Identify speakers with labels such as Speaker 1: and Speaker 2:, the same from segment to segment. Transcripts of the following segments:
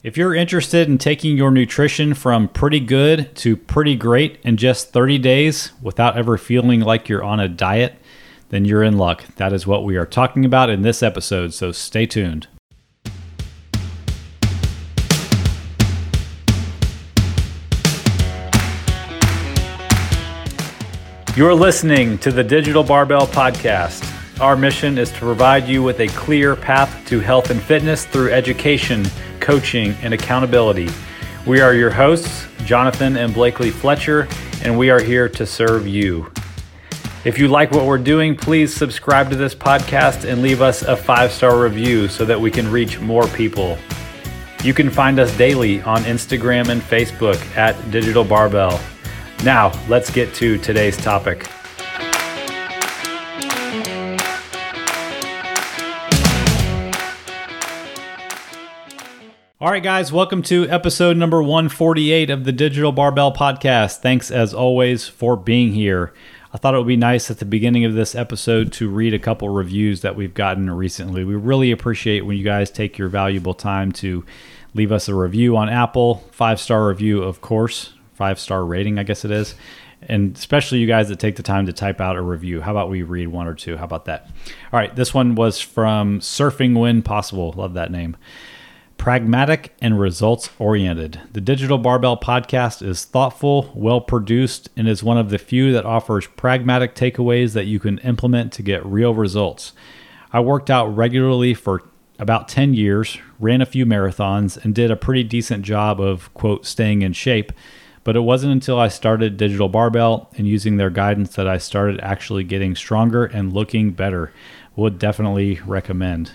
Speaker 1: If you're interested in taking your nutrition from pretty good to pretty great in just 30 days without ever feeling like you're on a diet, then you're in luck. That is what we are talking about in this episode, so stay tuned. You're listening to the Digital Barbell Podcast. Our mission is to provide you with a clear path to health and fitness through education coaching, and accountability. We are your hosts, Jonathan and Blakely Fletcher, and we are here to serve you. If you like what we're doing, please subscribe to this podcast and leave us a five star review so that we can reach more people. You can find us daily on Instagram and Facebook at Digital Barbell. Now, let's get to today's topic. All right, guys, welcome to episode number 148 of the Digital Barbell Podcast. Thanks, as always, for being here. I thought it would be nice at the beginning of this episode to read a couple reviews that we've gotten recently. We really appreciate when you guys take your valuable time to leave us a review on Apple, five star review, of course, five star rating, I guess it is. And especially you guys that take the time to type out a review. How about we read one or two? How about that? All right, this one was from Surfing When Possible. Love that name. Pragmatic and results oriented. The Digital Barbell podcast is thoughtful, well produced, and is one of the few that offers pragmatic takeaways that you can implement to get real results. I worked out regularly for about 10 years, ran a few marathons, and did a pretty decent job of, quote, staying in shape. But it wasn't until I started Digital Barbell and using their guidance that I started actually getting stronger and looking better. Would definitely recommend.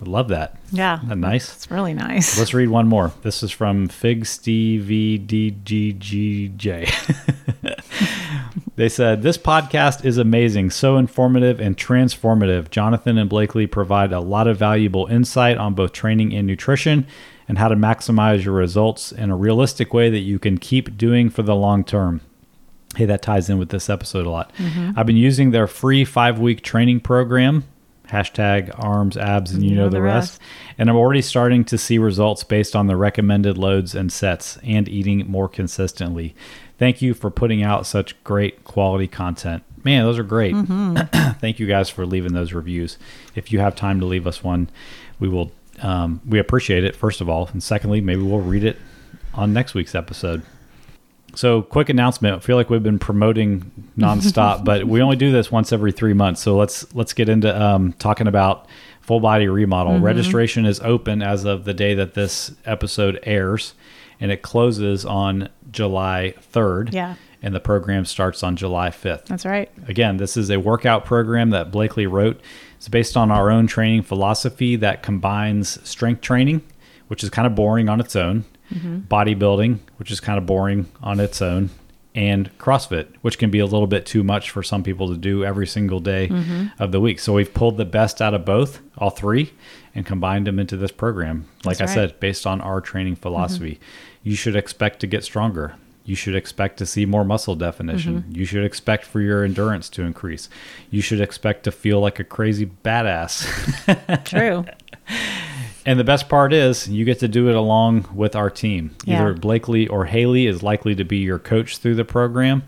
Speaker 1: I love that.
Speaker 2: Yeah.
Speaker 1: Isn't that nice?
Speaker 2: It's really nice.
Speaker 1: Let's read one more. This is from Fig Stevie they said, This podcast is amazing, so informative and transformative. Jonathan and Blakely provide a lot of valuable insight on both training and nutrition and how to maximize your results in a realistic way that you can keep doing for the long term. Hey, that ties in with this episode a lot. Mm-hmm. I've been using their free five week training program hashtag arms, abs, and you, you know, know, the rest. rest. And I'm already starting to see results based on the recommended loads and sets and eating more consistently. Thank you for putting out such great quality content. Man, those are great. Mm-hmm. Thank you guys for leaving those reviews. If you have time to leave us one, we will. Um, we appreciate it. First of all, and secondly, maybe we'll read it on next week's episode. So, quick announcement. I feel like we've been promoting nonstop, but we only do this once every three months. So let's let's get into um, talking about full body remodel. Mm-hmm. Registration is open as of the day that this episode airs, and it closes on July third.
Speaker 2: Yeah.
Speaker 1: And the program starts on July 5th.
Speaker 2: That's right.
Speaker 1: Again, this is a workout program that Blakely wrote. It's based on our own training philosophy that combines strength training, which is kind of boring on its own, mm-hmm. bodybuilding, which is kind of boring on its own, and CrossFit, which can be a little bit too much for some people to do every single day mm-hmm. of the week. So we've pulled the best out of both, all three, and combined them into this program. Like That's I right. said, based on our training philosophy, mm-hmm. you should expect to get stronger. You should expect to see more muscle definition. Mm-hmm. You should expect for your endurance to increase. You should expect to feel like a crazy badass.
Speaker 2: True.
Speaker 1: And the best part is you get to do it along with our team. Yeah. Either Blakely or Haley is likely to be your coach through the program.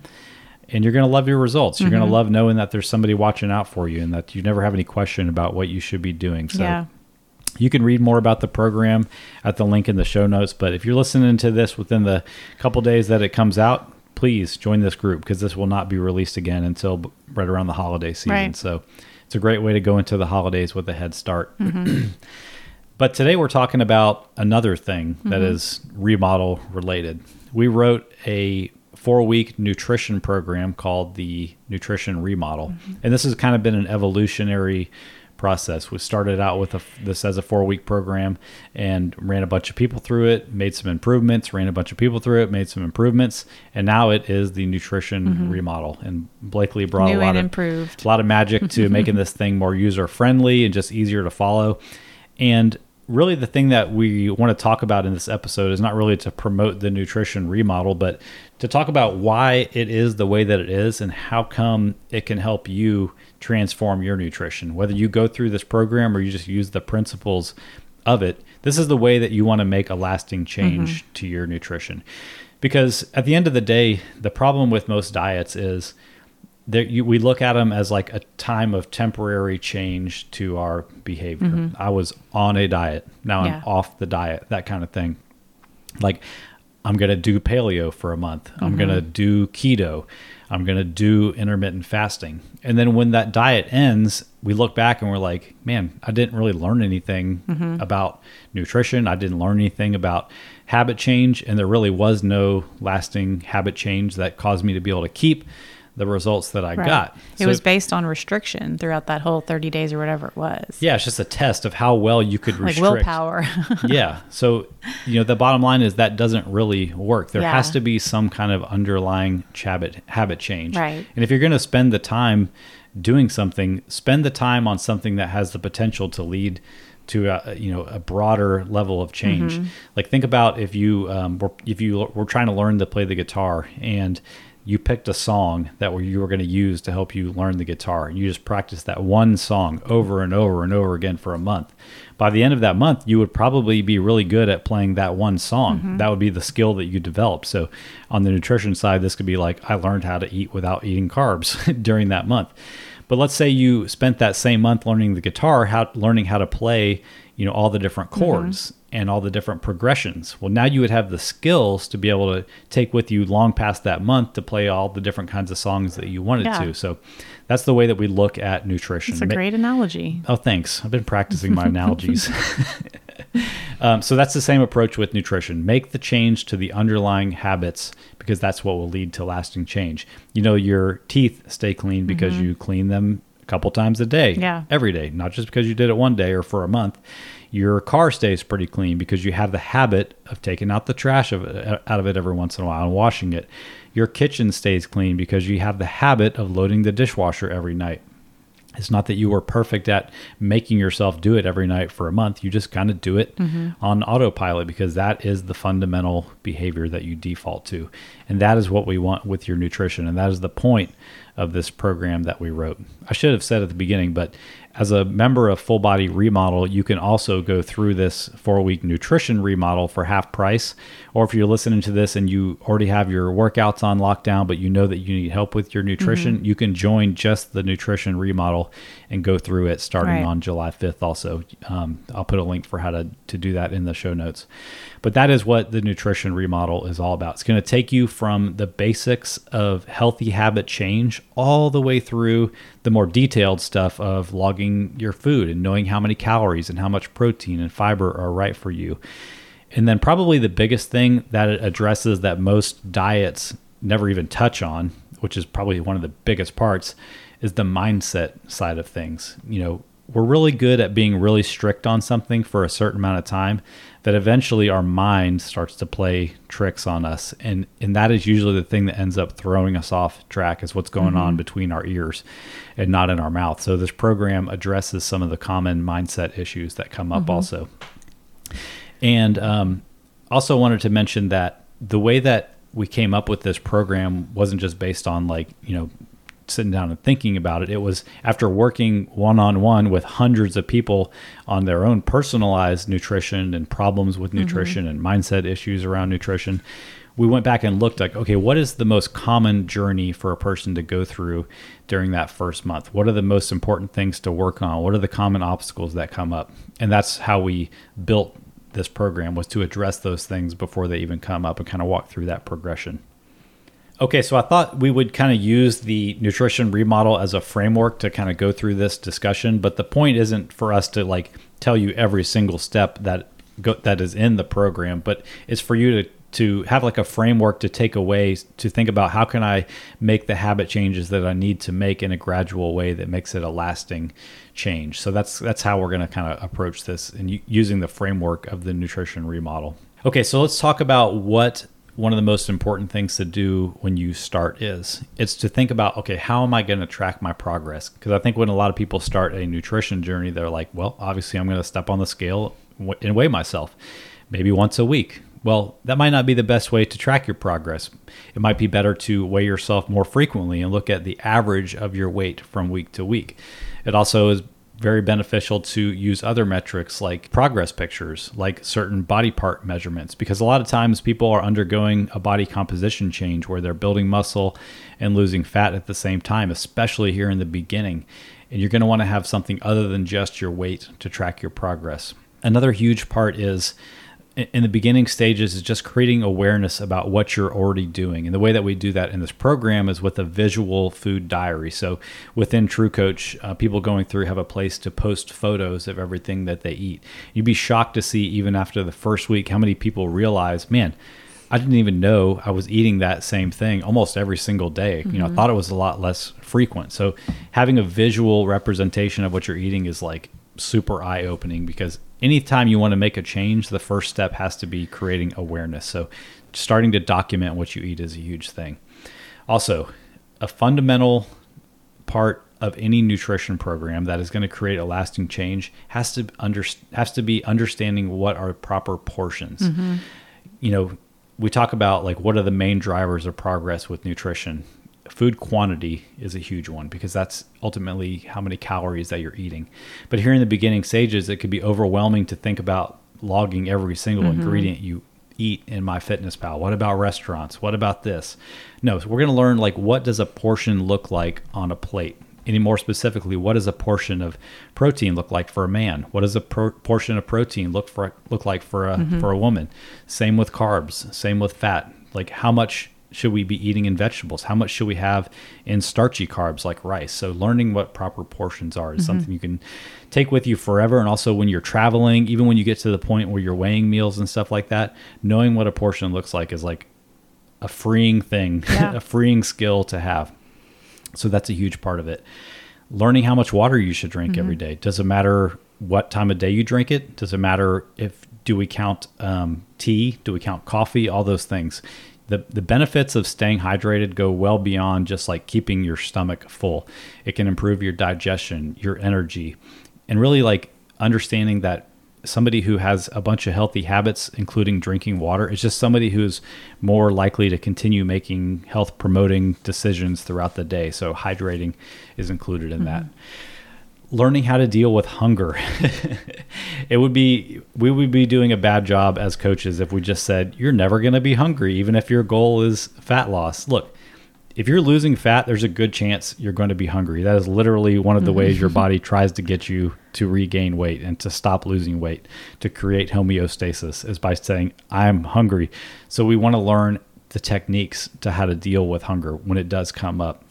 Speaker 1: And you're going to love your results. You're mm-hmm. going to love knowing that there's somebody watching out for you and that you never have any question about what you should be doing. So yeah. you can read more about the program at the link in the show notes. But if you're listening to this within the couple days that it comes out, please join this group because this will not be released again until right around the holiday season. Right. So it's a great way to go into the holidays with a head start. Mm-hmm. But today we're talking about another thing mm-hmm. that is remodel related. We wrote a four week nutrition program called the Nutrition Remodel. Mm-hmm. And this has kind of been an evolutionary process. We started out with a, this as a four week program and ran a bunch of people through it, made some improvements, ran a bunch of people through it, made some improvements, and now it is the nutrition mm-hmm. remodel. And Blakely brought
Speaker 2: New
Speaker 1: a lot
Speaker 2: of
Speaker 1: improved. a lot of magic to making this thing more user friendly and just easier to follow. And really the thing that we want to talk about in this episode is not really to promote the nutrition remodel, but to talk about why it is the way that it is and how come it can help you transform your nutrition. Whether you go through this program or you just use the principles of it this is the way that you want to make a lasting change mm-hmm. to your nutrition. Because at the end of the day, the problem with most diets is that you, we look at them as like a time of temporary change to our behavior. Mm-hmm. I was on a diet, now yeah. I'm off the diet, that kind of thing. Like I'm going to do paleo for a month. Mm-hmm. I'm going to do keto. I'm going to do intermittent fasting. And then when that diet ends, we look back and we're like, man, I didn't really learn anything mm-hmm. about nutrition. I didn't learn anything about habit change. And there really was no lasting habit change that caused me to be able to keep the results that I right. got.
Speaker 2: It so was based on restriction throughout that whole 30 days or whatever it was.
Speaker 1: Yeah, it's just a test of how well you could restrict.
Speaker 2: Like willpower.
Speaker 1: yeah. So, you know, the bottom line is that doesn't really work. There yeah. has to be some kind of underlying habit habit change.
Speaker 2: Right.
Speaker 1: And if you're going to spend the time doing something, spend the time on something that has the potential to lead to a you know a broader level of change. Mm-hmm. Like think about if you um, were if you were trying to learn to play the guitar and you picked a song that you were going to use to help you learn the guitar and you just practiced that one song over and over and over again for a month by the end of that month you would probably be really good at playing that one song mm-hmm. that would be the skill that you develop. so on the nutrition side this could be like i learned how to eat without eating carbs during that month but let's say you spent that same month learning the guitar how learning how to play you know all the different mm-hmm. chords mm-hmm and all the different progressions. Well, now you would have the skills to be able to take with you long past that month to play all the different kinds of songs that you wanted yeah. to. So that's the way that we look at nutrition.
Speaker 2: It's a great analogy.
Speaker 1: Oh, thanks. I've been practicing my analogies. um, so that's the same approach with nutrition. Make the change to the underlying habits because that's what will lead to lasting change. You know, your teeth stay clean because mm-hmm. you clean them a couple times a day,
Speaker 2: yeah.
Speaker 1: every day, not just because you did it one day or for a month your car stays pretty clean because you have the habit of taking out the trash of it, out of it every once in a while and washing it. Your kitchen stays clean because you have the habit of loading the dishwasher every night. It's not that you were perfect at making yourself do it every night for a month. You just kind of do it mm-hmm. on autopilot because that is the fundamental behavior that you default to. And that is what we want with your nutrition. And that is the point of this program that we wrote. I should have said at the beginning, but as a member of Full Body Remodel, you can also go through this four week nutrition remodel for half price. Or if you're listening to this and you already have your workouts on lockdown, but you know that you need help with your nutrition, mm-hmm. you can join just the nutrition remodel and go through it starting right. on July 5th. Also, um, I'll put a link for how to, to do that in the show notes. But that is what the nutrition remodel is all about. It's going to take you from the basics of healthy habit change all the way through the more detailed stuff of logging your food and knowing how many calories and how much protein and fiber are right for you. And then, probably the biggest thing that it addresses that most diets never even touch on, which is probably one of the biggest parts, is the mindset side of things. You know, we're really good at being really strict on something for a certain amount of time that eventually our mind starts to play tricks on us and and that is usually the thing that ends up throwing us off track is what's going mm-hmm. on between our ears and not in our mouth so this program addresses some of the common mindset issues that come up mm-hmm. also and um, also wanted to mention that the way that we came up with this program wasn't just based on like you know sitting down and thinking about it. It was after working one on one with hundreds of people on their own personalized nutrition and problems with mm-hmm. nutrition mm-hmm. and mindset issues around nutrition. We went back and looked like, okay, what is the most common journey for a person to go through during that first month? What are the most important things to work on? What are the common obstacles that come up? And that's how we built this program was to address those things before they even come up and kind of walk through that progression. Okay, so I thought we would kind of use the nutrition remodel as a framework to kind of go through this discussion, but the point isn't for us to like tell you every single step that go, that is in the program, but it's for you to to have like a framework to take away to think about how can I make the habit changes that I need to make in a gradual way that makes it a lasting change. So that's that's how we're going to kind of approach this and using the framework of the nutrition remodel. Okay, so let's talk about what one of the most important things to do when you start is it's to think about okay how am i going to track my progress? Because i think when a lot of people start a nutrition journey they're like well obviously i'm going to step on the scale and weigh myself maybe once a week. Well that might not be the best way to track your progress. It might be better to weigh yourself more frequently and look at the average of your weight from week to week. It also is very beneficial to use other metrics like progress pictures, like certain body part measurements, because a lot of times people are undergoing a body composition change where they're building muscle and losing fat at the same time, especially here in the beginning. And you're going to want to have something other than just your weight to track your progress. Another huge part is in the beginning stages is just creating awareness about what you're already doing. And the way that we do that in this program is with a visual food diary. So within True Coach, uh, people going through have a place to post photos of everything that they eat. You'd be shocked to see, even after the first week, how many people realize, man, I didn't even know I was eating that same thing almost every single day. Mm-hmm. You know, I mm-hmm. thought it was a lot less frequent. So having a visual representation of what you're eating is like super eye opening because anytime you want to make a change, the first step has to be creating awareness. So, starting to document what you eat is a huge thing. Also, a fundamental part of any nutrition program that is going to create a lasting change has to under has to be understanding what are proper portions. Mm-hmm. You know, we talk about like what are the main drivers of progress with nutrition food quantity is a huge one because that's ultimately how many calories that you're eating. But here in the beginning stages, it could be overwhelming to think about logging every single mm-hmm. ingredient you eat in MyFitnessPal. What about restaurants? What about this? No, so we're going to learn like what does a portion look like on a plate? Any more specifically, what does a portion of protein look like for a man? What does a pro- portion of protein look for look like for a mm-hmm. for a woman? Same with carbs, same with fat. Like how much should we be eating in vegetables? How much should we have in starchy carbs like rice? So learning what proper portions are is mm-hmm. something you can take with you forever. And also when you're traveling, even when you get to the point where you're weighing meals and stuff like that, knowing what a portion looks like is like a freeing thing, yeah. a freeing skill to have. So that's a huge part of it. Learning how much water you should drink mm-hmm. every day. Does it matter what time of day you drink it? Does it matter if do we count um, tea? Do we count coffee? All those things the the benefits of staying hydrated go well beyond just like keeping your stomach full. It can improve your digestion, your energy, and really like understanding that somebody who has a bunch of healthy habits including drinking water is just somebody who's more likely to continue making health promoting decisions throughout the day. So hydrating is included in mm-hmm. that learning how to deal with hunger. it would be we would be doing a bad job as coaches if we just said you're never going to be hungry even if your goal is fat loss. Look, if you're losing fat, there's a good chance you're going to be hungry. That is literally one of the ways your mm-hmm. body tries to get you to regain weight and to stop losing weight, to create homeostasis is by saying I'm hungry. So we want to learn the techniques to how to deal with hunger when it does come up.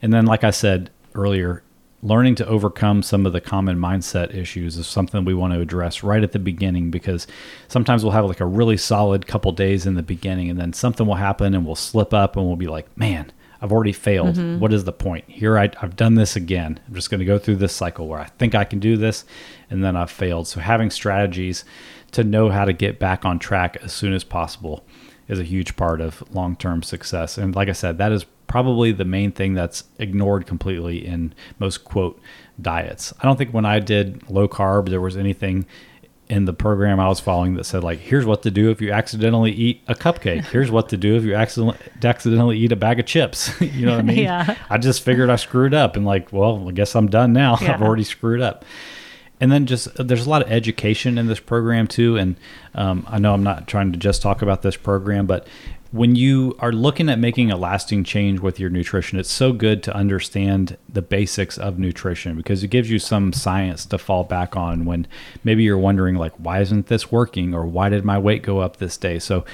Speaker 1: And then like I said earlier, learning to overcome some of the common mindset issues is something we want to address right at the beginning because sometimes we'll have like a really solid couple days in the beginning and then something will happen and we'll slip up and we'll be like, man, I've already failed. Mm-hmm. What is the point? Here, I, have done this again. I'm just going to go through this cycle where I think I can do this and then I've failed. So, having strategies to know how to get back on track as soon as possible is a huge part of long term success. And like I said, that is probably the main thing that's ignored completely in most quote diets. I don't think when I did low carb there was anything in the program I was following that said like here's what to do if you accidentally eat a cupcake. Here's what to do if you accidentally accidentally eat a bag of chips. you know what I mean?
Speaker 2: yeah.
Speaker 1: I just figured I screwed up and like, well, I guess I'm done now. Yeah. I've already screwed up. And then just there's a lot of education in this program too. And um, I know I'm not trying to just talk about this program, but when you are looking at making a lasting change with your nutrition, it's so good to understand the basics of nutrition because it gives you some science to fall back on when maybe you're wondering, like, why isn't this working or why did my weight go up this day? So,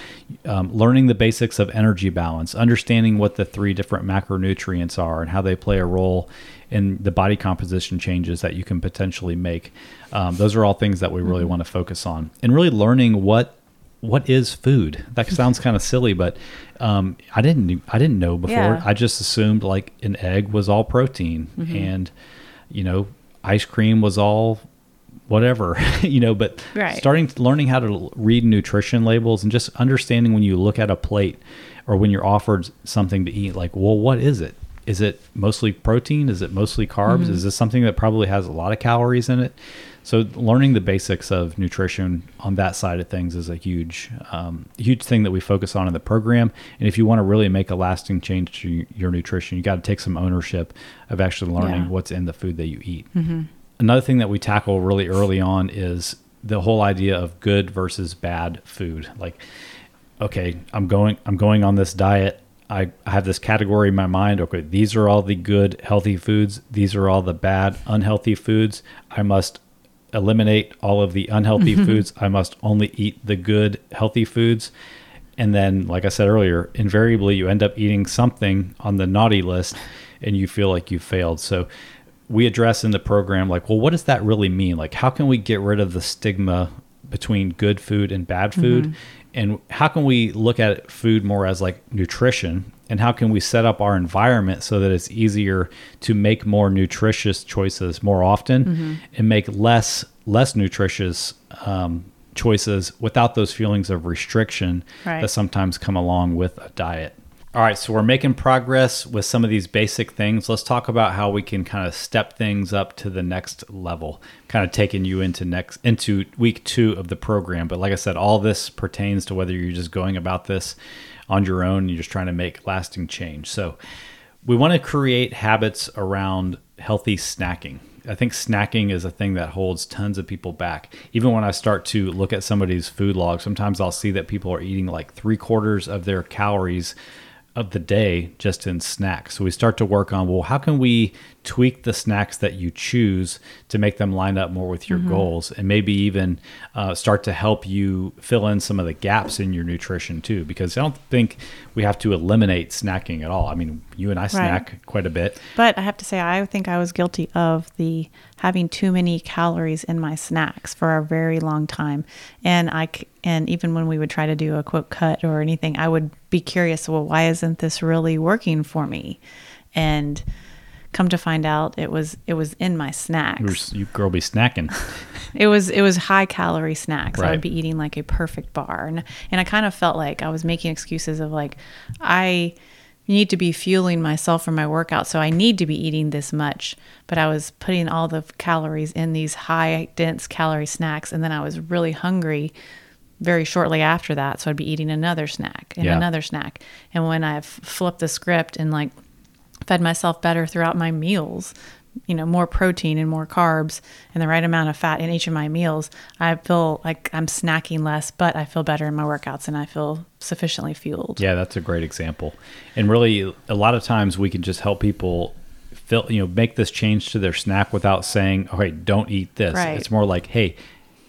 Speaker 1: um, learning the basics of energy balance, understanding what the three different macronutrients are and how they play a role in the body composition changes that you can potentially make. Um, those are all things that we really mm-hmm. want to focus on and really learning what what is food? That sounds kind of silly, but um, I didn't I didn't know before. Yeah. I just assumed like an egg was all protein, mm-hmm. and you know, ice cream was all whatever, you know. But right. starting learning how to read nutrition labels and just understanding when you look at a plate or when you're offered something to eat, like, well, what is it? Is it mostly protein? Is it mostly carbs? Mm-hmm. Is this something that probably has a lot of calories in it? So learning the basics of nutrition on that side of things is a huge, um, huge thing that we focus on in the program. And if you want to really make a lasting change to your nutrition, you got to take some ownership of actually learning yeah. what's in the food that you eat.
Speaker 2: Mm-hmm.
Speaker 1: another thing that we tackle really early on is the whole idea of good versus bad food. Like, okay, I'm going I'm going on this diet. I, I have this category in my mind. Okay, these are all the good, healthy foods. These are all the bad, unhealthy foods. I must eliminate all of the unhealthy mm-hmm. foods. I must only eat the good, healthy foods. And then, like I said earlier, invariably you end up eating something on the naughty list and you feel like you failed. So, we address in the program, like, well, what does that really mean? Like, how can we get rid of the stigma between good food and bad mm-hmm. food? And how can we look at food more as like nutrition? And how can we set up our environment so that it's easier to make more nutritious choices more often and make less less nutritious um, choices without those feelings of restriction
Speaker 2: Right.
Speaker 1: that sometimes come along with a diet. All right, so we're making progress with some of these basic things. Let's talk about how we can kind of step things up to the next level, kind of taking you into next into week 2 of the program. But like I said, all this pertains to whether you're just going about this on your own, you're just trying to make lasting change. So, we want to create habits around healthy snacking. I think snacking is a thing that holds tons of people back. Even when I start to look at somebody's food log, sometimes I'll see that people are eating like three quarters of their calories of the day just in snacks. So we start to work on well, how can we tweak the snacks that you choose to make them line up more with your goals, and maybe even uh, start to help you fill in some of the gaps in your nutrition too. Because I don't think we have to eliminate snacking at all. I mean, you and I snack quite a bit.
Speaker 2: But I have to say, I think I was guilty of the having too many calories in my snacks for a very long time, and i and even when we would try to do a quote cut or anything, I would be curious. Well, why isn't this really working for me? And come to find out, it was it was in my snacks.
Speaker 1: You, were- you girl be snacking.
Speaker 2: It was it was high calorie snacks. I would be eating like a perfect bar, and and I kind of felt like I was making excuses of like I need to be fueling myself for my workout, so I need to be eating this much. But I was putting all the calories in these high dense calorie snacks, and then I was really hungry very shortly after that. So I'd be eating another snack and
Speaker 1: Yeah.
Speaker 2: another snack, and when I've flipped the script and like fed myself better throughout my meals you know more protein and more carbs and the right amount of fat in each of my meals i feel like i'm snacking less but i feel better in my workouts and i feel sufficiently fueled
Speaker 1: Yeah, that's a great example. And really, a lot of times we can just help people fill, you know, make this change to their snack without saying, "Okay, don't eat this."
Speaker 2: Right.
Speaker 1: It's more like, "Hey,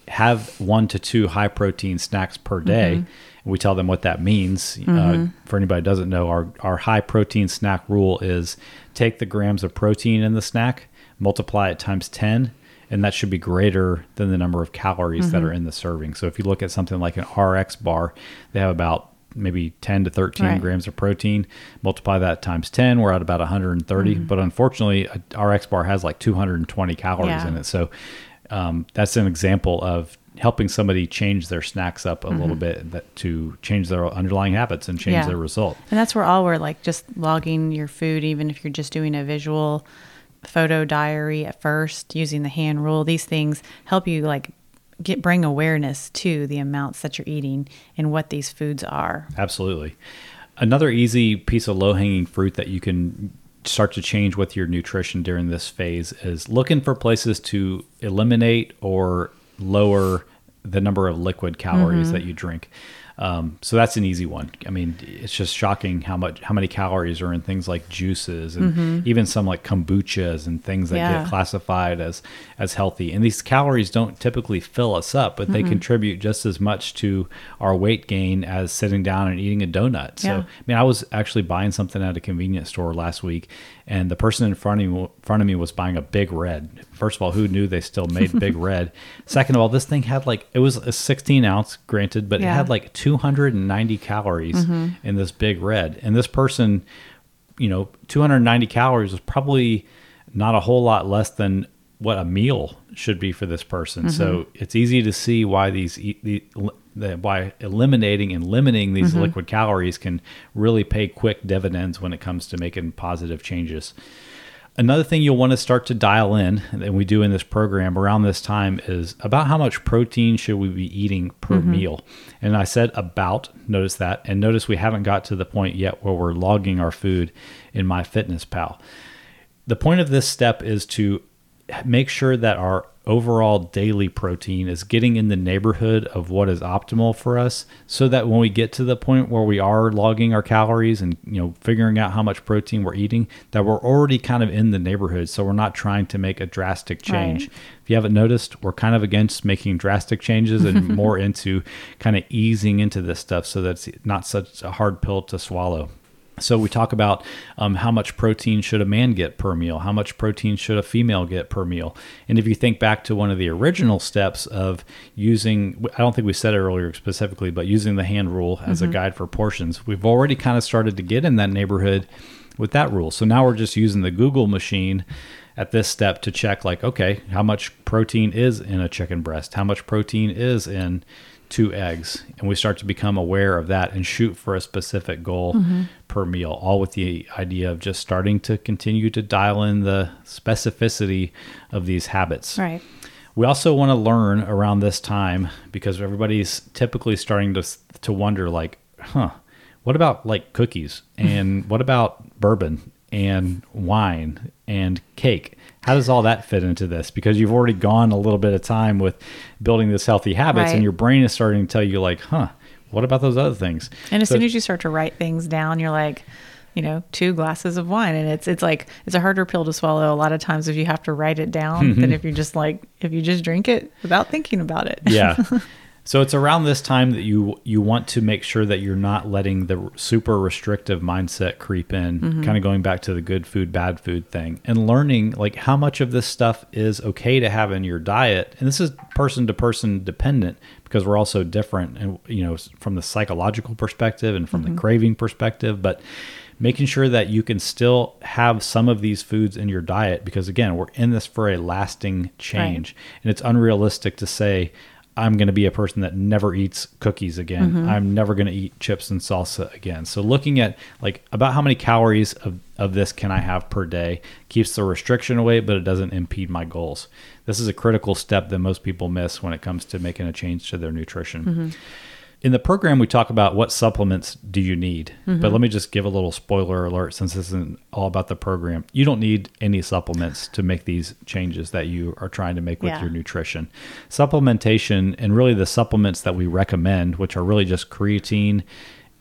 Speaker 1: have one to two high protein snacks per day."
Speaker 2: Mm-hmm.
Speaker 1: We tell them what that means. Uh, for anybody who doesn't know, our our high protein snack rule is take the grams of protein in the snack, multiply it times ten. And that should be greater than the number of calories that
Speaker 2: Mm-hmm.
Speaker 1: are in the serving. So if you look at something like an RX bar, they have about maybe 10 to 13
Speaker 2: Right.
Speaker 1: grams of protein. Multiply that times 10, we're at about 130.
Speaker 2: Mm-hmm.
Speaker 1: But unfortunately, RX bar has like 220 calories
Speaker 2: Yeah.
Speaker 1: in it. So um, that's an example of helping somebody change their snacks up a little bit that to change their underlying habits and change
Speaker 2: Mm-hmm. Yeah.
Speaker 1: their result.
Speaker 2: and that's where all we're like just logging your food even if you're just doing a visual photo diary at first using the hand rule these things help you like get bring awareness to the amounts that you're eating and what these foods are
Speaker 1: Absolutely. Another easy piece of low hanging fruit that you can start to change with your nutrition during this phase is looking for places to eliminate or lower the number of liquid calories
Speaker 2: Mm-hmm.
Speaker 1: that you drink. Um, so that's an easy one. I mean, it's just shocking how much how many calories are in things like juices and even some like kombuchas and things that
Speaker 2: Mm-hmm. Yeah.
Speaker 1: get classified as as healthy. And these calories don't typically fill us up, but
Speaker 2: Mm-hmm.
Speaker 1: they contribute just as much to our weight gain as sitting down and eating a donut. So,
Speaker 2: Yeah.
Speaker 1: I mean, I was actually buying something at a convenience store last week, and the person in front of me front of me was buying a Big Red. First of all, who knew they still made Big Red? Second of all, this thing had like it was a 16 ounce, granted, but it had like 290 calories mm-hmm. in this Big Red, and this person you know, 290 calories is probably not a whole lot less than what a meal should be for this person. So mm-hmm. it's easy to see why these e- the, by eliminating and limiting these mm-hmm. liquid calories can really pay quick dividends when it comes to making positive changes. Another thing you'll want to start to dial in, and we do in this program around this time, is about how much protein should we be eating per mm-hmm. meal. And I said about, notice that, and notice we haven't got to the point yet where we're logging our food in MyFitnessPal. The point of this step is to make sure that our overall daily protein is getting in the neighborhood of what is optimal for us so that when we get to the point where we are logging our calories and you know figuring out how much protein we're eating that we're already kind of in the neighborhood so we're not trying to make a drastic change
Speaker 2: Right.
Speaker 1: if you haven't noticed we're kind of against making drastic changes and more into kind of easing into this stuff so that it's not such a hard pill to swallow so we talk about um, how much protein should a man get per meal, how much protein should a female get per meal, and if you think back to one of the original steps of using, I don't think we said it earlier specifically, but using the hand rule as a guide for portions, we've already kind of started to get in that neighborhood with that rule. So now we're just using the Google machine at this step to check, like, okay, how much protein is in a chicken breast, how much protein is in two eggs and we start to become aware of that and shoot for a specific goal mm-hmm. per meal all with the idea of just starting to continue to dial in the specificity of these habits.
Speaker 2: Right.
Speaker 1: we also want to learn around this time because everybody's typically starting to to wonder like huh what about like cookies? And what about bourbon? And wine? And cake how does all that fit into this because you've already gone a little bit of time with building this healthy habits
Speaker 2: Right.
Speaker 1: and your brain is starting to tell you like huh what about those other things
Speaker 2: And as
Speaker 1: So-
Speaker 2: soon as you start to write things down, you're like, you know, two glasses of wine, and it's it's like it's a harder pill to swallow a lot of times if you have to write it down mm-hmm. than if you just like if you just drink it without thinking about it.
Speaker 1: yeah. So it's around this time that you you want to make sure that you're not letting the super restrictive mindset creep in, mm-hmm. kind of going back to the good food bad food thing and learning like how much of this stuff is okay to have in your diet. And this is person to person dependent because we're all so different and you know from the psychological perspective and from the mm-hmm. craving perspective, but making sure that you can still have some of these foods in your diet because again, we're in this for a lasting change. And it's unrealistic to say I'm going to be a person that never eats cookies again. Mm-hmm. I'm never going to eat chips and salsa again. So looking at like about how many calories of, of this can I have per day keeps the restriction away, but it doesn't impede my goals. This is a critical step that most people miss when it comes to making a change to their nutrition. Mm-hmm. In the program, we talk about what supplements do you need. But mm-hmm. let me just give a little spoiler alert since this isn't all about the program. You don't need any supplements to make these changes that you are trying to make with
Speaker 2: Yeah.
Speaker 1: your nutrition. Supplementation and really the supplements that we recommend, which are really just creatine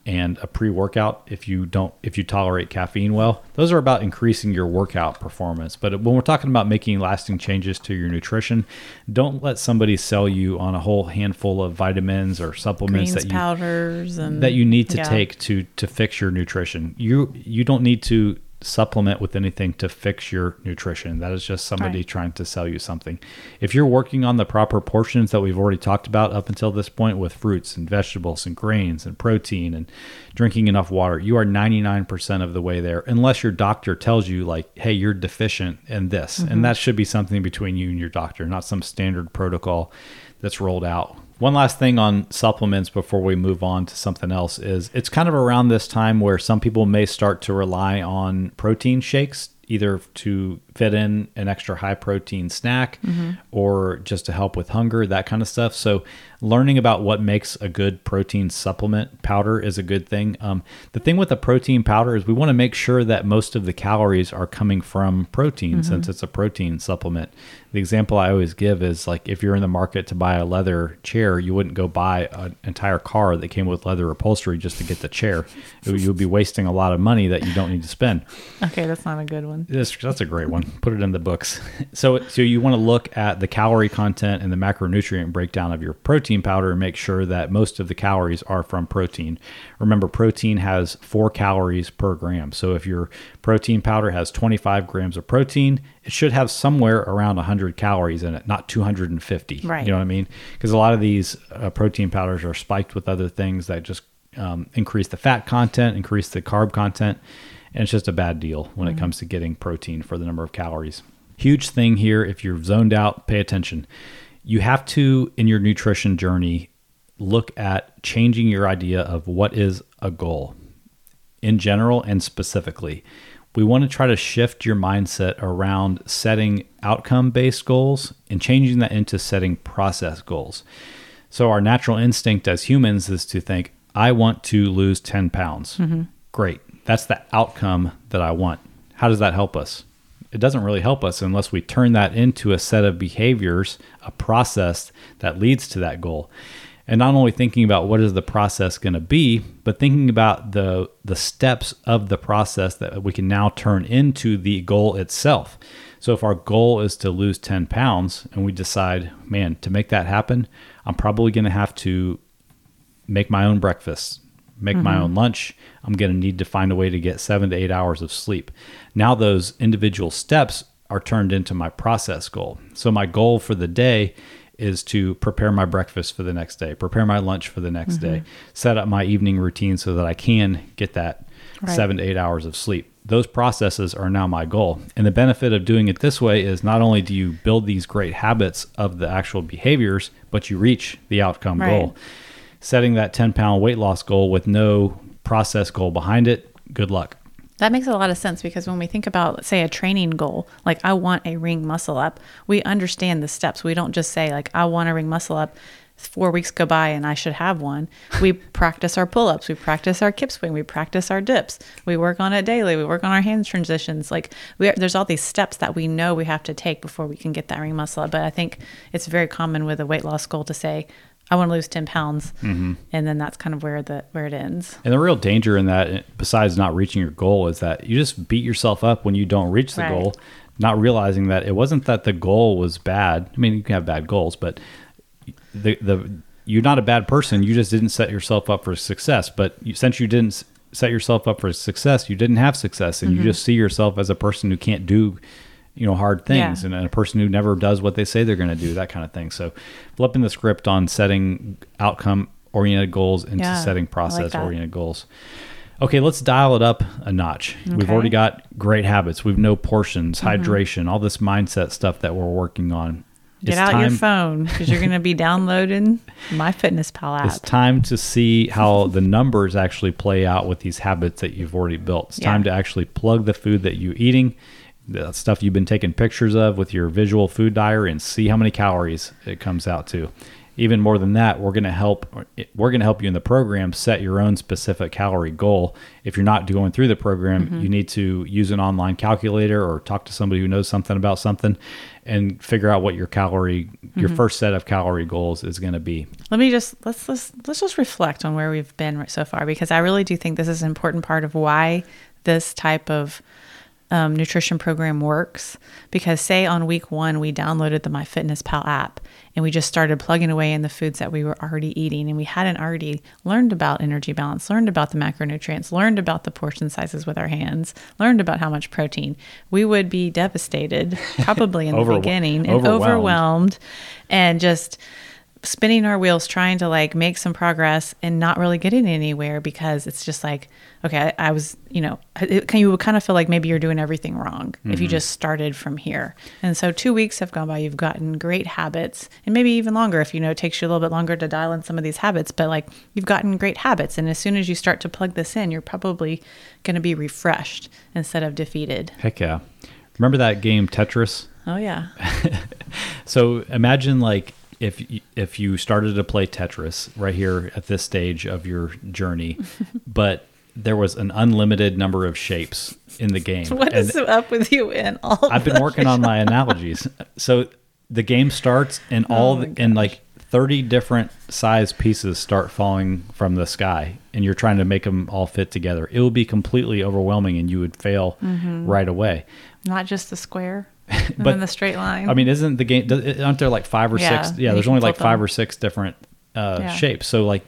Speaker 1: and a pre-workout if you don't if you tolerate caffeine well those are about increasing your workout performance but when we're talking about making lasting changes to your nutrition don't let somebody sell you on a whole handful of vitamins or supplements
Speaker 2: Greens
Speaker 1: that you
Speaker 2: powders and
Speaker 1: that you need to
Speaker 2: yeah.
Speaker 1: take to to fix your nutrition. You you don't need to supplement with anything to fix your nutrition. That is just somebody
Speaker 2: Right.
Speaker 1: trying to sell you something. If you're working on the proper portions that we've already talked about up until this point with fruits and vegetables and grains and protein and drinking enough water, you are 99% of the way there unless your doctor tells you like, "Hey, you're deficient in this." And mm-hmm. that should be something between you and your doctor, not some standard protocol that's rolled out. One last thing on supplements before we move on to something else is it's kind of around this time where some people may start to rely on protein shakes either to fit in an extra high protein snack or just to help with hunger, that kind of stuff. So, learning about what makes a good protein supplement powder is a good thing. Um, the thing with a protein powder is we want to make sure that most of the calories are coming from protein since it's a protein supplement. The example I always give is like if you're in the market to buy a leather chair, you wouldn't go buy an entire car that came with leather upholstery just to get the chair. You would be wasting a lot of money that you don't need to spend.
Speaker 2: Okay, that's not a good one.
Speaker 1: That's, that's a great one. Put it in the books. So, so you want to look at the calorie content and the macronutrient breakdown of your protein powder and make sure that most of the calories are from protein. Remember, protein has four calories per gram. So if your protein powder has 25 grams of protein, it should have somewhere around 100 calories in it, not 250.
Speaker 2: Right.
Speaker 1: You know what I mean? Because a lot of these uh, protein powders are spiked with other things that just um, increase the fat content, increase the carb content, and it's just a bad deal when it mm-hmm. comes to getting protein for the number of calories. Huge thing here if you're zoned out, pay attention. You have to, in your nutrition journey, look at changing your idea of what is a goal in general and specifically. We want to try to shift your mindset around setting outcome based goals and changing that into setting process goals. So, our natural instinct as humans is to think, I want to lose 10 pounds. Mm-hmm. Great. That's the outcome that I want. How does that help us? it doesn't really help us unless we turn that into a set of behaviors, a process that leads to that goal. And not only thinking about what is the process going to be, but thinking about the the steps of the process that we can now turn into the goal itself. So if our goal is to lose 10 pounds and we decide, man, to make that happen, I'm probably going to have to make my own breakfast, make my own mm-hmm. lunch. I'm going to need to find a way to get seven to eight hours of sleep. Now, those individual steps are turned into my process goal. So, my goal for the day is to prepare my breakfast for the next day, prepare my lunch for the next day, mm-hmm. set up my evening routine so that I can get that
Speaker 2: Right.
Speaker 1: seven to eight hours of sleep. Those processes are now my goal. And the benefit of doing it this way is not only do you build these great habits of the actual behaviors, but you reach the outcome
Speaker 2: Right.
Speaker 1: goal. Setting that 10 pound weight loss goal with no process goal behind it, good luck.
Speaker 2: That makes a lot of sense because when we think about, say, a training goal, like I want a ring muscle up, we understand the steps. We don't just say, like, I want a ring muscle up. Four weeks go by and I should have one. We practice our pull ups, we practice our kip swing, we practice our dips, we work on it daily, we work on our hands transitions. Like, are, there's all these steps that we know we have to take before we can get that ring muscle up. But I think it's very common with a weight loss goal to say, I want to lose 10 pounds. Mm-hmm. And then that's kind of where the where it ends.
Speaker 1: And the real danger in that, besides not reaching your goal, is that you just beat yourself up when you don't reach the
Speaker 2: Right.
Speaker 1: goal, not realizing that it wasn't that the goal was bad. I mean, you can have bad goals, but the the you're not a bad person. You just didn't set yourself up for success. But you, since you didn't set yourself up for success, you didn't have success, and you mm-hmm. just see yourself as a person who can't do, you know, hard things,
Speaker 2: Yeah.
Speaker 1: and a person who never does what they say they're going to do, that kind of thing. So, flipping the script on setting outcome oriented goals into
Speaker 2: Yeah,
Speaker 1: setting
Speaker 2: I like
Speaker 1: process-oriented goals. Okay, let's dial it up a notch. We've already got great habits. We've no portions,
Speaker 2: Mm-hmm.
Speaker 1: hydration, all this mindset stuff that we're working on.
Speaker 2: Get
Speaker 1: It's
Speaker 2: out your phone because you're going to be downloading MyFitnessPal
Speaker 1: It's
Speaker 2: app.
Speaker 1: It's time to see how the numbers actually play out with these habits that you've already built. It's time to actually plug the food that you're eating, the stuff you've been taking pictures of with your visual food diary, and see how many calories it comes out to. Even more than that, we're going to help. We're going to help you in the program set your own specific calorie goal. If you're not going through the program,
Speaker 2: Mm-hmm.
Speaker 1: you need to use an online calculator or talk to somebody who knows something about something, and figure out what your calorie, your
Speaker 2: Mm-hmm.
Speaker 1: first set of calorie goals is going to be.
Speaker 2: Let me just let's let's let's just reflect on where we've been so far because I really do think this is an important part of why this type of um, nutrition program works. Because say on week one we downloaded the MyFitnessPal app and we just started plugging away in the foods that we were already eating and we hadn't already learned about energy balance, learned about the macronutrients, learned about the portion sizes with our hands, learned about how much protein, we would be devastated probably in the beginning and
Speaker 1: overwhelmed.
Speaker 2: overwhelmed and just spinning our wheels trying to like make some progress and not really getting anywhere because it's just like okay i, I was you know it, can you would kind of feel like maybe you're doing everything wrong if you mm-hmm. just started from here and so two weeks have gone by you've gotten great habits and maybe even longer if you know it takes you a little bit longer to dial in some of these habits but like you've gotten great habits and as soon as you start to plug this in you're probably going to be refreshed instead of defeated
Speaker 1: Heck yeah. Remember that game Tetris?
Speaker 2: oh yeah
Speaker 1: So imagine like if y- if you started to play Tetris right here at this stage of your journey, but there was an unlimited number of shapes in the game.
Speaker 2: what
Speaker 1: And
Speaker 2: is up with you and all
Speaker 1: I've been working on my analogies. So the game starts and all
Speaker 2: Oh
Speaker 1: the, and like 30 different size pieces start falling from the sky and you're trying to make them all fit together. It will be completely overwhelming and you would fail
Speaker 2: Mm-hmm.
Speaker 1: right away.
Speaker 2: not just the square
Speaker 1: But-
Speaker 2: the straight line
Speaker 1: I mean, isn't the game? Aren't there like five or
Speaker 2: Yeah,
Speaker 1: six? Yeah, there's only like five
Speaker 2: them.
Speaker 1: or six different uh,
Speaker 2: Yeah.
Speaker 1: shapes. So like,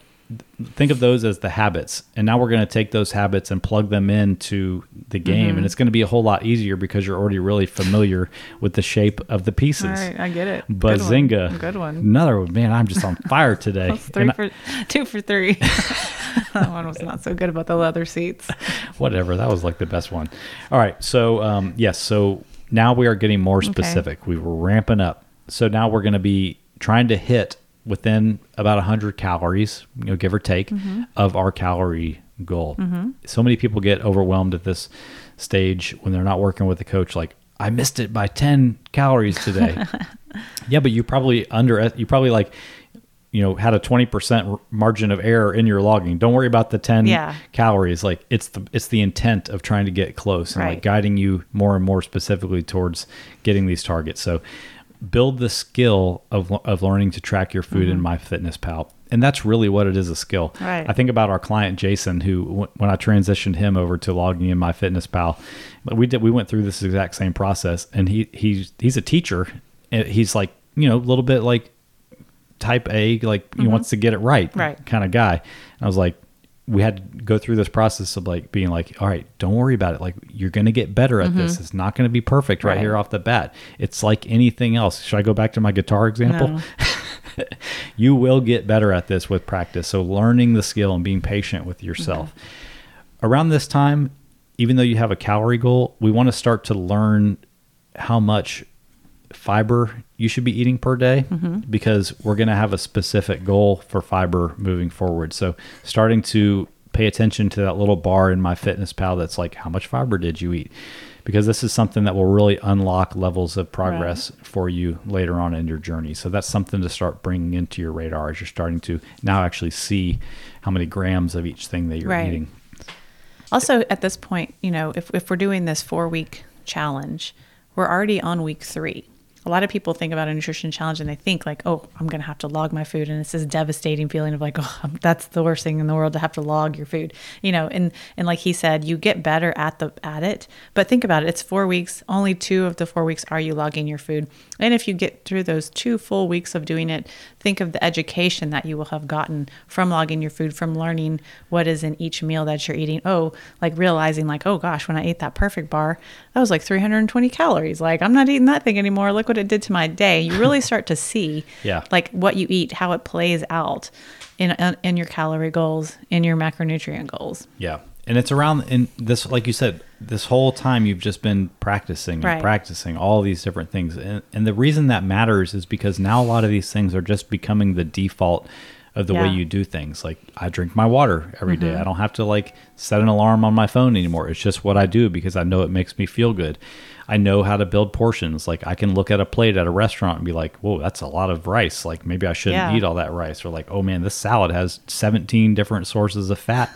Speaker 1: think of those as the habits, and now we're going to take those habits and plug them into the game,
Speaker 2: Mm-hmm.
Speaker 1: and it's going to be a whole lot easier because you're already really familiar with the shape of the pieces.
Speaker 2: Right, I get it. Good one.
Speaker 1: Bazinga!
Speaker 2: Good one.
Speaker 1: Another one, man. I'm just on fire today.
Speaker 2: Three
Speaker 1: And I-
Speaker 2: two for three. that one was not so good about the leather seats.
Speaker 1: whatever that was like the best one all right so um yes so now we are getting more specific we were ramping up so now we're going to be trying to hit within about 100 calories you know give or take mm-hmm. of our calorie goal. Mm-hmm. So many people get overwhelmed at this stage when they're not working with a coach like i missed it by 10 calories today. Yeah but you probably under you probably like you know had a 20% margin of error in your logging. Don't worry about the 10
Speaker 2: Yeah.
Speaker 1: calories. Like it's the it's the intent of trying to get close and like guiding you more and more specifically towards getting these targets. So build the skill of, of learning to track your food in MyFitnessPal. And that's really what it is a skill.
Speaker 2: Mm-hmm. Right.
Speaker 1: I think about our client Jason, who wh- when I transitioned him over to logging in MyFitnessPal, we did we went through this exact same process. And he he's he's a teacher. and He's like you know a little bit like type A, like he wants to get it right,
Speaker 2: Mm-hmm. Right.
Speaker 1: kind of guy. And I was like, we had to go through this process of like being like, all right, don't worry about it. Like you're going to get better at this. It's not going to be perfect right,
Speaker 2: Mm-hmm. Right.
Speaker 1: here off the bat. It's like anything else. Should I go back to my guitar example?
Speaker 2: No.
Speaker 1: you will get better at this with practice. So learning the skill and being patient with yourself.
Speaker 2: Mm-hmm.
Speaker 1: Around this time, even though you have a calorie goal, we want to start to learn how much fiber you should be eating per day
Speaker 2: Mm-hmm.
Speaker 1: because we're going to have a specific goal for fiber moving forward. So starting to pay attention to that little bar in MyFitnessPal that's like how much fiber did you eat? Because this is something that will really unlock levels of progress for you later on in your journey. So that's something to start bringing into your radar as you're starting to now actually see how many grams of each thing that you're
Speaker 2: Right.
Speaker 1: eating.
Speaker 2: Also, at this point, you know, if, if we're doing this four week challenge, we're already on week three. A lot of people think about a nutrition challenge and they think like, oh, I'm going to have to log my food. And it's this devastating feeling of like, oh, that's the worst thing in the world to have to log your food, you know, and, and like he said, you get better at the, at it, but think about it. It's four weeks. Only two of the four weeks are you logging your food. And if you get through those two full weeks of doing it, think of the education that you will have gotten from logging your food, from learning what is in each meal that you're eating. Oh, like realizing like, oh gosh, when I ate that perfect bar, that was like 320 calories. Like I'm not eating that thing anymore. Look what it did to my day. You really start to see
Speaker 1: Yeah.
Speaker 2: like what you eat, how it plays out in uh, in your calorie goals, in your macronutrient goals.
Speaker 1: Yeah. And it's around in this, like you said, this whole time you've just been practicing and
Speaker 2: Right.
Speaker 1: practicing all these different things. And, and the reason that matters is because now a lot of these things are just becoming the default of the way
Speaker 2: Yeah. Mm-hmm.
Speaker 1: you do things. Like I drink my water every day. I don't have to like set an alarm on my phone anymore. It's just what I do because I know it makes me feel good. I know how to build portions. Like I can look at a plate at a restaurant and be like, "Whoa, that's a lot of rice. Like maybe I shouldn't
Speaker 2: Yeah.
Speaker 1: eat all that rice." Or like, "Oh man, this salad has 17 different sources of fat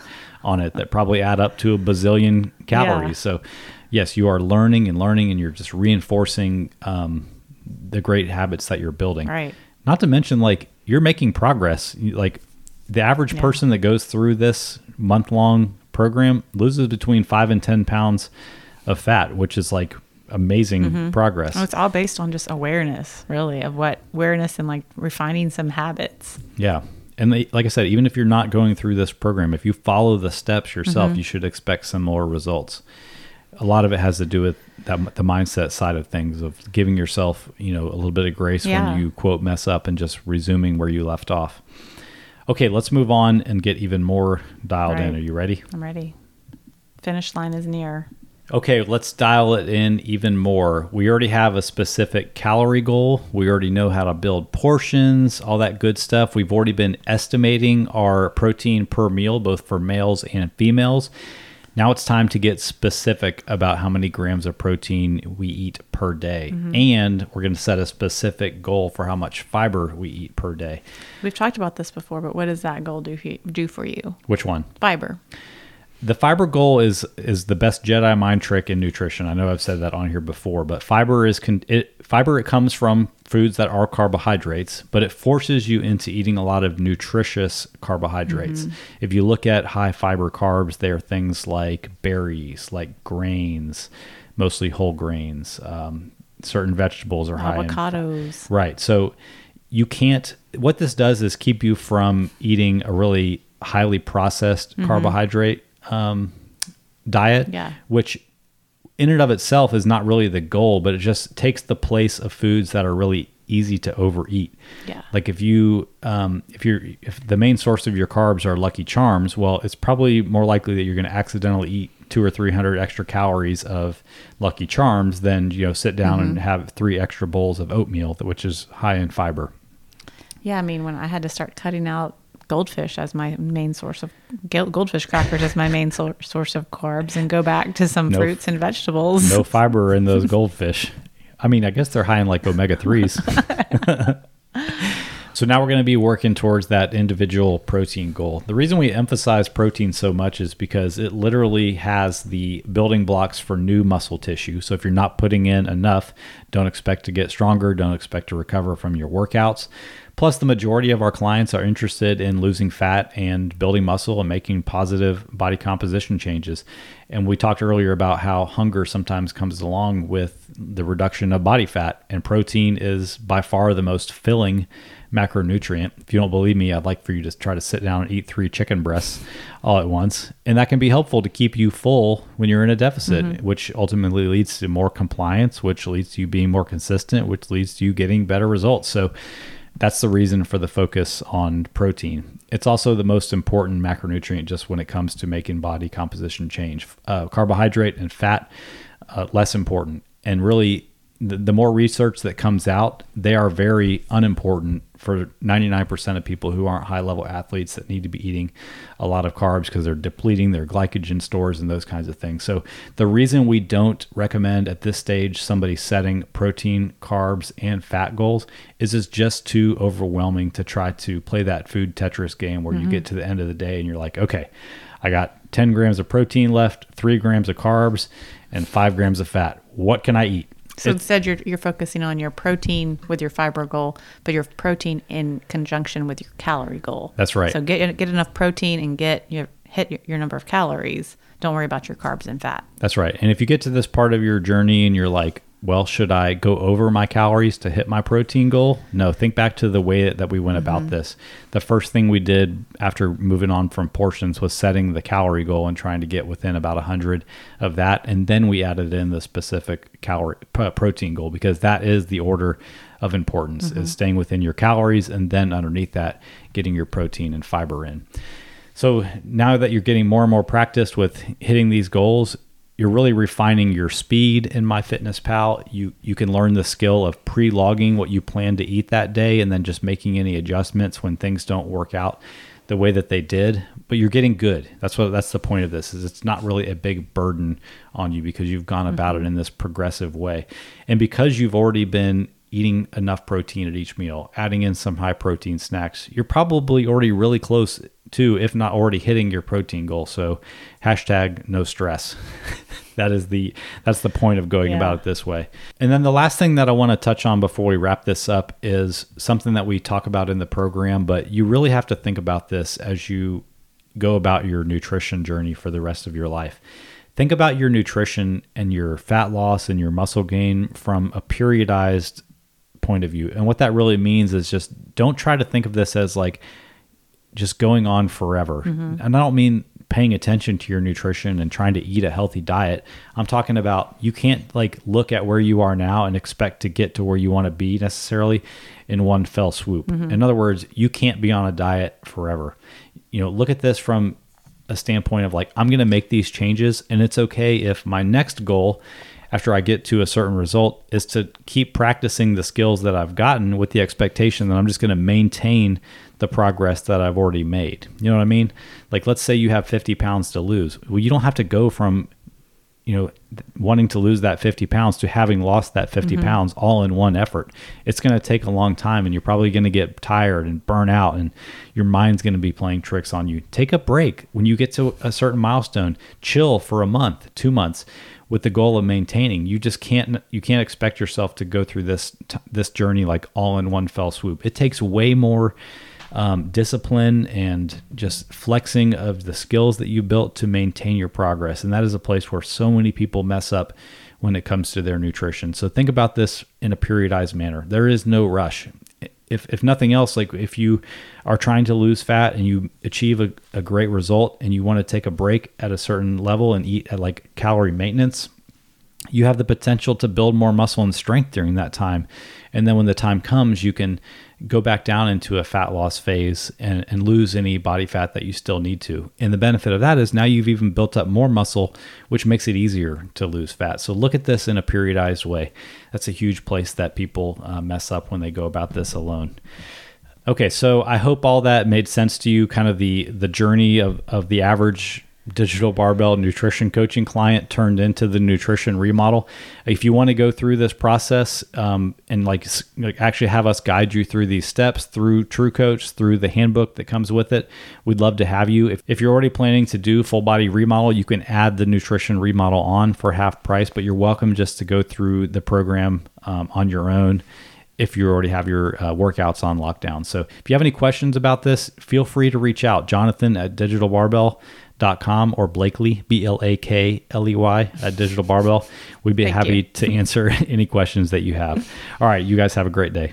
Speaker 1: on it that probably add up to a bazillion calories."
Speaker 2: Yeah.
Speaker 1: So, yes, you are learning and learning, and you're just reinforcing um, the great habits that you're building.
Speaker 2: Right.
Speaker 1: Not to mention, like you're making progress. Like the average
Speaker 2: Yeah.
Speaker 1: person that goes through this month long program loses between five and ten pounds of fat, which is like amazing mm-hmm. progress.
Speaker 2: Oh, it's all based on just awareness, really, of what awareness and like refining some habits.
Speaker 1: Yeah. And they, like I said, even if you're not going through this program, if you follow the steps yourself, mm-hmm. you should expect similar results. A lot of it has to do with that, the mindset side of things of giving yourself, you know, a little bit of grace
Speaker 2: Yeah.
Speaker 1: when you quote mess up and just resuming where you left off. Okay, let's move on and get even more dialed in. Are you ready?
Speaker 2: I'm ready. Finish line is near.
Speaker 1: Okay, let's dial it in even more. We already have a specific calorie goal. We already know how to build portions, all that good stuff. We've already been estimating our protein per meal, both for males and females. Now it's time to get specific about how many grams of protein we eat per day. Mm-hmm. And we're going to set a specific goal for how much fiber we eat per day.
Speaker 2: We've talked about this before, but what does that goal do for you, do for you?
Speaker 1: Which one?
Speaker 2: Fiber.
Speaker 1: The fiber goal is is the best Jedi mind trick in nutrition. I know I've said that on here before, but fiber is con- it fiber it comes from foods that are carbohydrates, but it forces you into eating a lot of nutritious carbohydrates. If you look at high fiber carbs, they are things like berries, like grains, mostly whole grains. Um, certain vegetables are high in
Speaker 2: Avocados.
Speaker 1: Right. So you can't, what this does is keep you from eating a really highly processed carbohydrate um, diet,
Speaker 2: Yeah.
Speaker 1: which in and of itself is not really the goal, but it just takes the place of foods that are really easy to overeat.
Speaker 2: Yeah.
Speaker 1: Like if you, um, if you're, if the main source of your carbs are Lucky Charms, well, it's probably more likely that you're going to accidentally eat two or three hundred extra calories of Lucky Charms than you know sit down and have three extra bowls of oatmeal, which is high in fiber.
Speaker 2: Yeah, I mean, when I had to start cutting out goldfish as my main source of goldfish crackers as my main source of carbs and go back to some
Speaker 1: No-
Speaker 2: fruits and vegetables.
Speaker 1: No fiber in those goldfish. I mean, I guess they're high in like omega threes. So now we're going to be working towards that individual protein goal. The reason we emphasize protein so much is because it literally has the building blocks for new muscle tissue. So if you're not putting in enough, don't expect to get stronger, don't expect to recover from your workouts. Plus, the majority of our clients are interested in losing fat and building muscle and making positive body composition changes. And we talked earlier about how hunger sometimes comes along with the reduction of body fat, and protein is by far the most filling macronutrient. If you don't believe me, I'd like for you to try to sit down and eat three chicken breasts all at once. And that can be helpful to keep you full when you're in a deficit, mm-hmm. which ultimately leads to more compliance, which leads to you being more consistent, which leads to you getting better results. So, that's the reason for the focus on protein. It's also the most important macronutrient just when it comes to making body composition change. Uh, carbohydrate and fat, uh, less important. And really, the, the more research that comes out, they are very unimportant for 99% of people who aren't high level athletes that need to be eating a lot of carbs because they're depleting their glycogen stores and those kinds of things. So, the reason we don't recommend at this stage somebody setting protein, carbs, and fat goals is it's just too overwhelming to try to play that food Tetris game where mm-hmm. you get to the end of the day and you're like, okay, I got 10 grams of protein left, three grams of carbs, and five grams of fat. What can I eat?
Speaker 2: So instead, you're you're focusing on your protein with your fiber goal, but your protein in conjunction with your calorie goal.
Speaker 1: That's right.
Speaker 2: So get get enough protein and get your hit your, your number of calories. Don't worry about your carbs and fat.
Speaker 1: That's right. And if you get to this part of your journey and you're like, well, should I go over my calories to hit my protein goal? No, think back to the way that we went mm-hmm. about this. The first thing we did after moving on from portions was setting the calorie goal and trying to get within about 100 of that. And then we added in the specific calorie protein goal because that is the order of importance mm-hmm. is staying within your calories and then underneath that getting your protein and fiber in. So now that you're getting more and more practiced with hitting these goals, you're really refining your speed in MyFitnessPal. You you can learn the skill of pre-logging what you plan to eat that day and then just making any adjustments when things don't work out the way that they did. But you're getting good. That's what that's the point of this is it's not really a big burden on you because you've gone about mm-hmm. it in this progressive way. And because you've already been eating enough protein at each meal, adding in some high protein snacks, you're probably already really close to, if not already hitting your protein goal. So hashtag no stress. that is the that's the point of going yeah. about it this way. And then the last thing that I want to touch on before we wrap this up is something that we talk about in the program, but you really have to think about this as you go about your nutrition journey for the rest of your life. Think about your nutrition and your fat loss and your muscle gain from a periodized point of view. And what that really means is just don't try to think of this as like just going on forever. Mm-hmm. And I don't mean paying attention to your nutrition and trying to eat a healthy diet. I'm talking about you can't like look at where you are now and expect to get to where you want to be necessarily in one fell swoop. Mm-hmm. In other words, you can't be on a diet forever. You know, look at this from a standpoint of like I'm going to make these changes and it's okay if my next goal after I get to a certain result is to keep practicing the skills that I've gotten with the expectation that I'm just going to maintain the progress that I've already made. You know what I mean? Like, let's say you have 50 pounds to lose. Well, you don't have to go from, you know, wanting to lose that 50 pounds to having lost that 50 mm-hmm. pounds all in one effort. It's going to take a long time and you're probably going to get tired and burn out and your mind's going to be playing tricks on you. Take a break when you get to a certain milestone, chill for a month, two months with the goal of maintaining. You just can't you can't expect yourself to go through this this journey like all in one fell swoop. It takes way more um, discipline and just flexing of the skills that you built to maintain your progress. And that is a place where so many people mess up when it comes to their nutrition. So think about this in a periodized manner. There is no rush. If, if nothing else, like if you are trying to lose fat and you achieve a, a great result and you want to take a break at a certain level and eat at like calorie maintenance, you have the potential to build more muscle and strength during that time. And then when the time comes, you can go back down into a fat loss phase and, and lose any body fat that you still need to. And the benefit of that is now you've even built up more muscle, which makes it easier to lose fat. So look at this in a periodized way. That's a huge place that people uh, mess up when they go about this alone. Okay, so I hope all that made sense to you, kind of the the journey of, of the average digital barbell nutrition coaching client turned into the nutrition remodel. If you want to go through this process um, and like, like actually have us guide you through these steps through True Coach, through the handbook that comes with it, we'd love to have you. If, if you're already planning to do full body remodel, you can add the nutrition remodel on for half price, but you're welcome just to go through the program um, on your own if you already have your uh, workouts on lockdown. So if you have any questions about this, feel free to reach out. Jonathan at digitalbarbell.com or Blakley, B L A K L E Y, at Digital Barbell. We'd be
Speaker 2: Thank
Speaker 1: happy
Speaker 2: you.
Speaker 1: to answer any questions that you have. All right, you guys have a great day.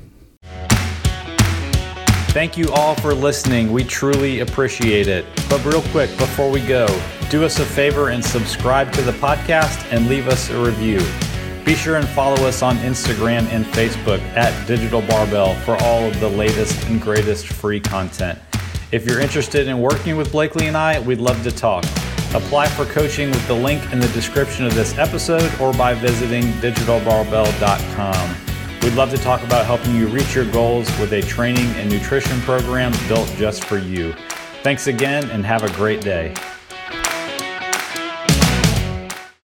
Speaker 1: Thank you all for listening. We truly appreciate it. But real quick, before we go, do us a favor and subscribe to the podcast and leave us a review. Be sure and follow us on Instagram and Facebook at Digital Barbell for all of the latest and greatest free content. If you're interested in working with Blakley and I, we'd love to talk. Apply for coaching with the link in the description of this episode or by visiting digitalbarbell.com. We'd love to talk about helping you reach your goals with a training and nutrition program built just for you. Thanks again and have a great day.